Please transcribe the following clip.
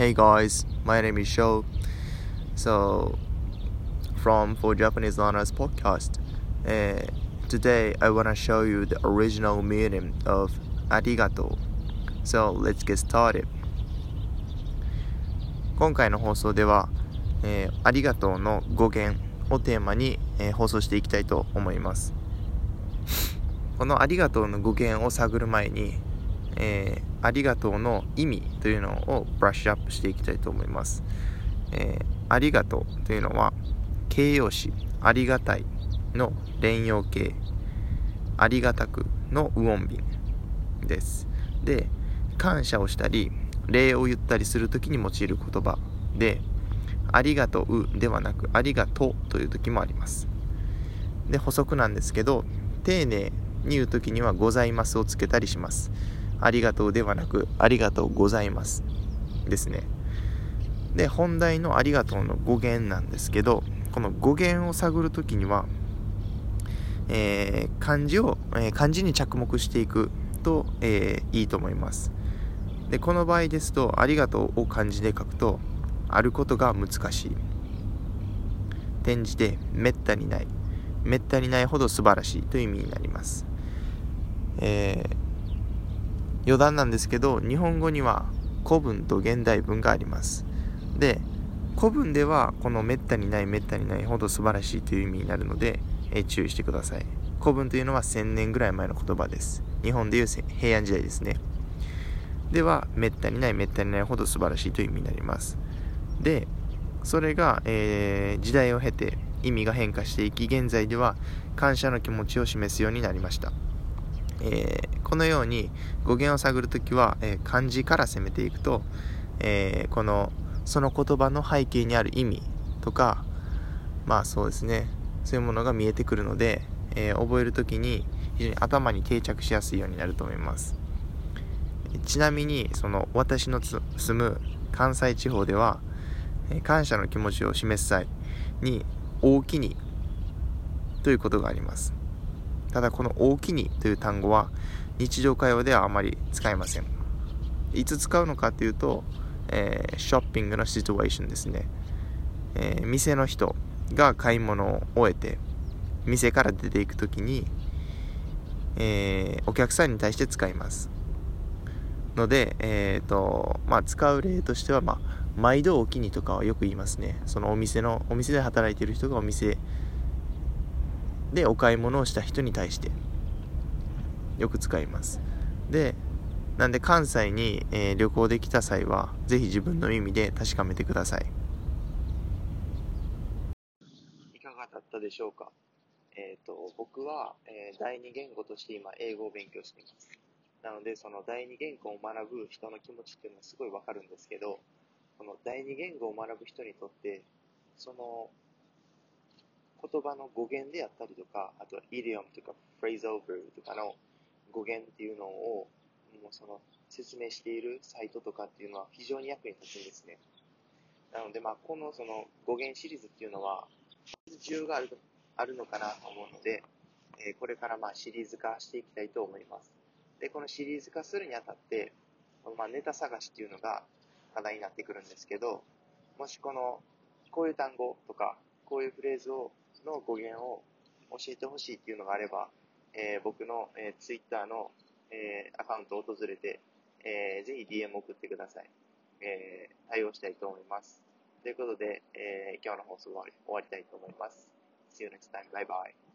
Hey guys, my name is Sho. So, from For Japanese Learners podcast, uh, today I want to show you the original meaning of arigato. So, let's get started. 今回の放送では、えー、ありがとうの語源をテーマに、えー、放送していきたいと思います。このありがとうの語源を探る前に、えー、ありがとうの意味というのをブラッシュアップしていきたいと思います。えー、ありがとうというのは形容詞ありがたいの連用形ありがたくのウオンビンです。で、感謝をしたり礼を言ったりする時に用いる言葉でありがとうではなくありがとうという時もあります。で、補足なんですけど丁寧に言う時にはございますをつけたりします。ありがとうではなく、ありがとうございます。ですね。で、本題のありがとうの語源なんですけど、この語源を探るときには、えー、漢字を、えー、漢字に着目していくと、えー、いいと思います。で、この場合ですと、ありがとうを漢字で書くと、あることが難しい。転じて、めったにない。めったにないほど素晴らしいという意味になります。えー余談なんですけど日本語には古文と現代文があります。で古文ではこのめったにないめったにないほど素晴らしいという意味になるので、え注意してください。古文というのは1000年ぐらい前の言葉です。日本でいう平安時代ですね。ではめったにないめったにないほど素晴らしいという意味になります。でそれが、えー、時代を経て意味が変化していき現在では感謝の気持ちを示すようになりました。えー、このように語源を探るときは、えー、漢字から攻めていくと、えー、このその言葉の背景にある意味とかまあそうですね。そういうものが見えてくるので、え覚えるときに非常に頭に定着しやすいようになると思います。ちなみにその私の住む関西地方では、え感謝の気持ちを示す際に大きにということがあります。ただこの大きにという単語は日常会話ではあまり使えません。いつ使うのかというと、えー、ショッピングのシチュエーションですね。えー、店の人が買い物を終えて店から出ていくときに、えー、お客さんに対して使います。ので、えーとまあ、使う例としては、まあ、毎度おきにとかはよく言いますね。そのお店の、お店で働いている人がお店でお買い物をした人に対してよく使います。でなんで関西に、えー、旅行できた際はぜひ自分の意味で確かめてください。いかがだったでしょうか？えっ、ー、と僕は、えー、第二言語として今英語を勉強しています。なのでその第二言語を学ぶ人の気持ちっていうのはすごいわかるんですけどこの第二言語を学ぶ人にとってその言葉の語源であったりとか、あとはイディオムとかフレーズオーバーとかの語源っていうのを、もうその説明しているサイトとかっていうのは非常に役に立つんですね。なので、まあ、このその語源シリーズっていうのは、需要があるあるのかなと思うので、えー、これからまあシリーズ化していきたいと思います。で、このシリーズ化するにあたって、まあ、ネタ探しっていうのが課題になってくるんですけど、もしこの、こういう単語とか、こういうフレーズをの語源を教えてほしいっていうのがあれば、えー、僕の、えー、Twitter の、えー、アカウントを訪れて、えー、ぜひ DM 送ってください。えー、対応したいと思います。ということで、えー、今日の放送は終わりたいと思います。See you next time. Bye bye.